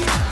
Yeah.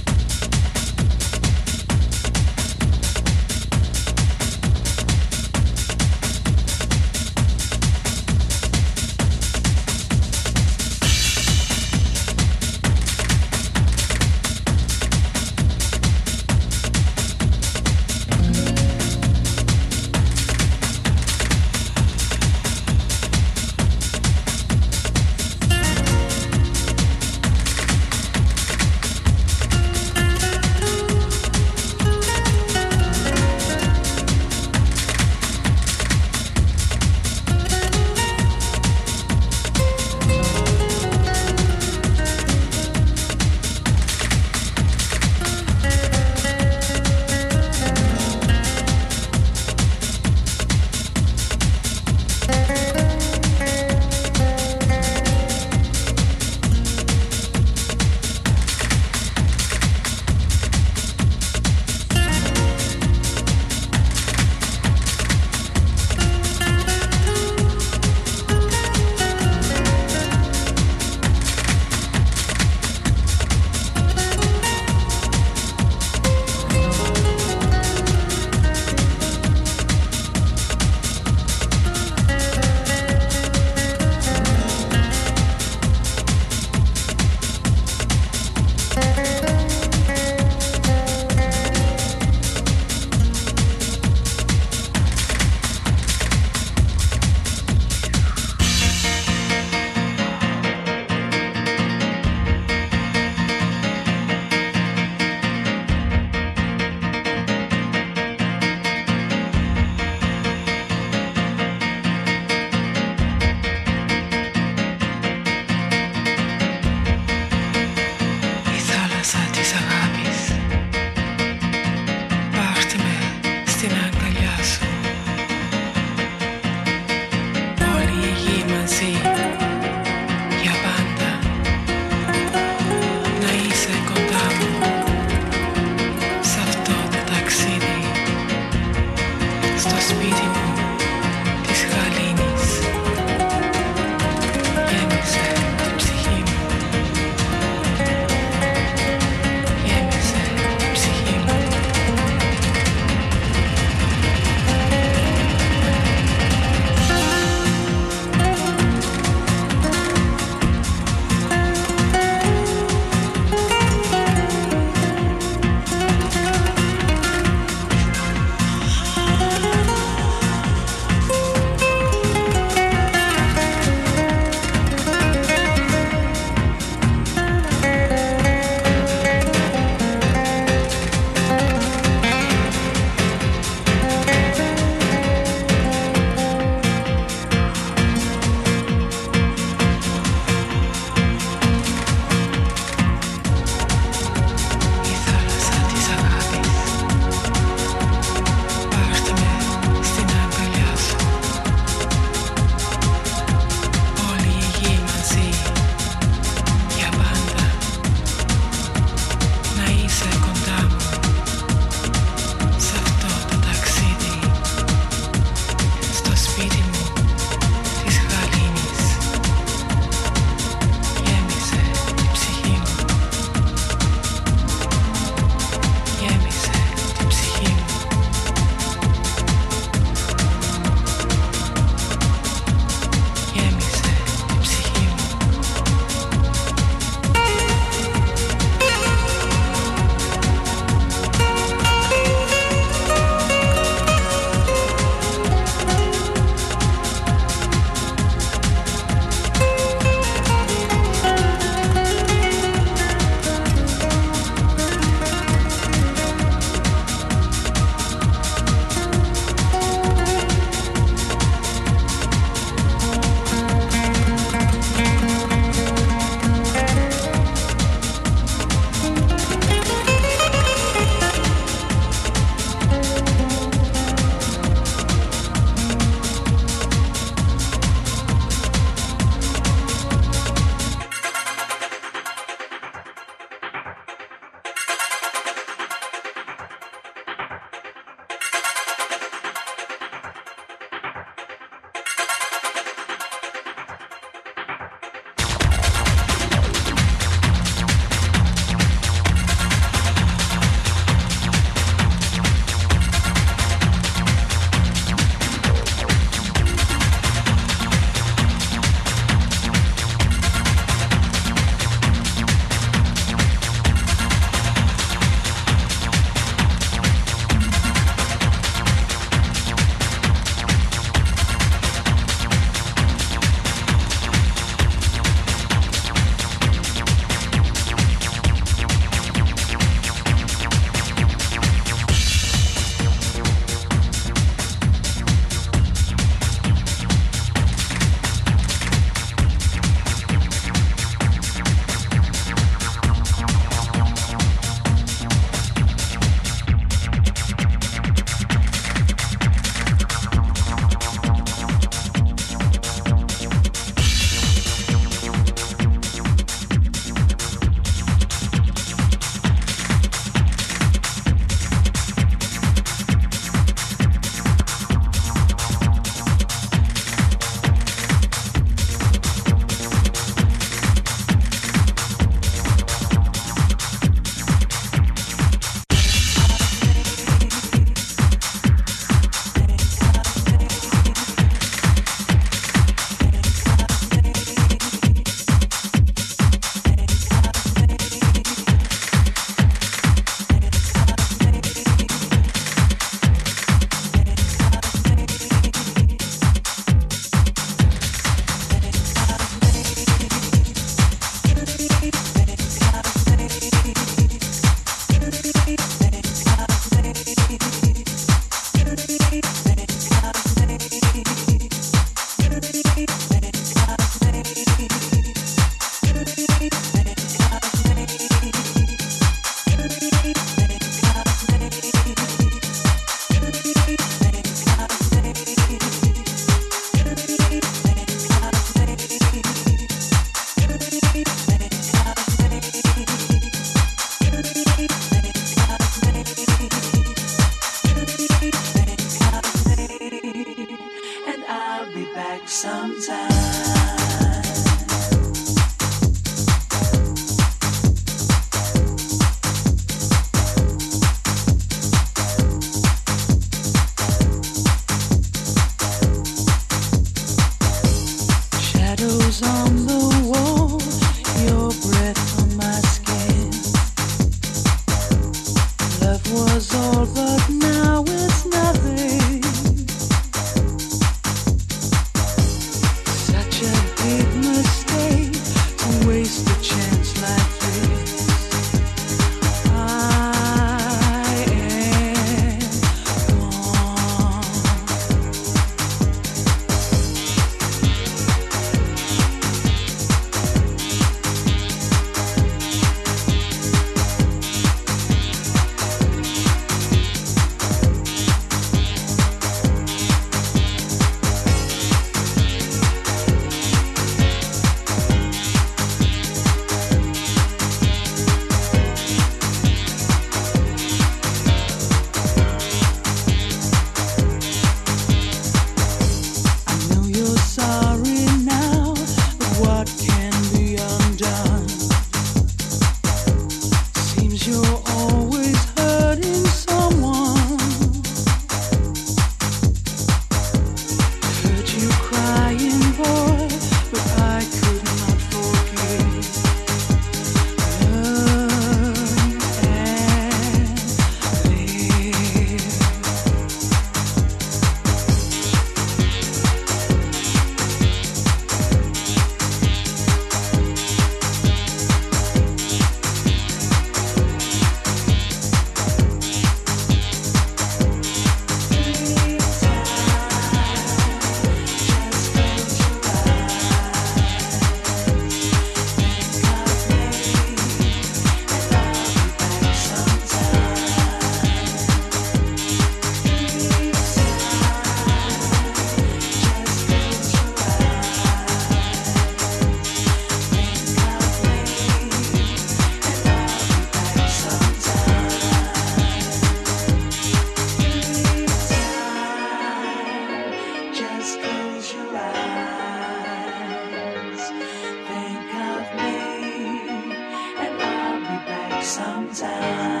time.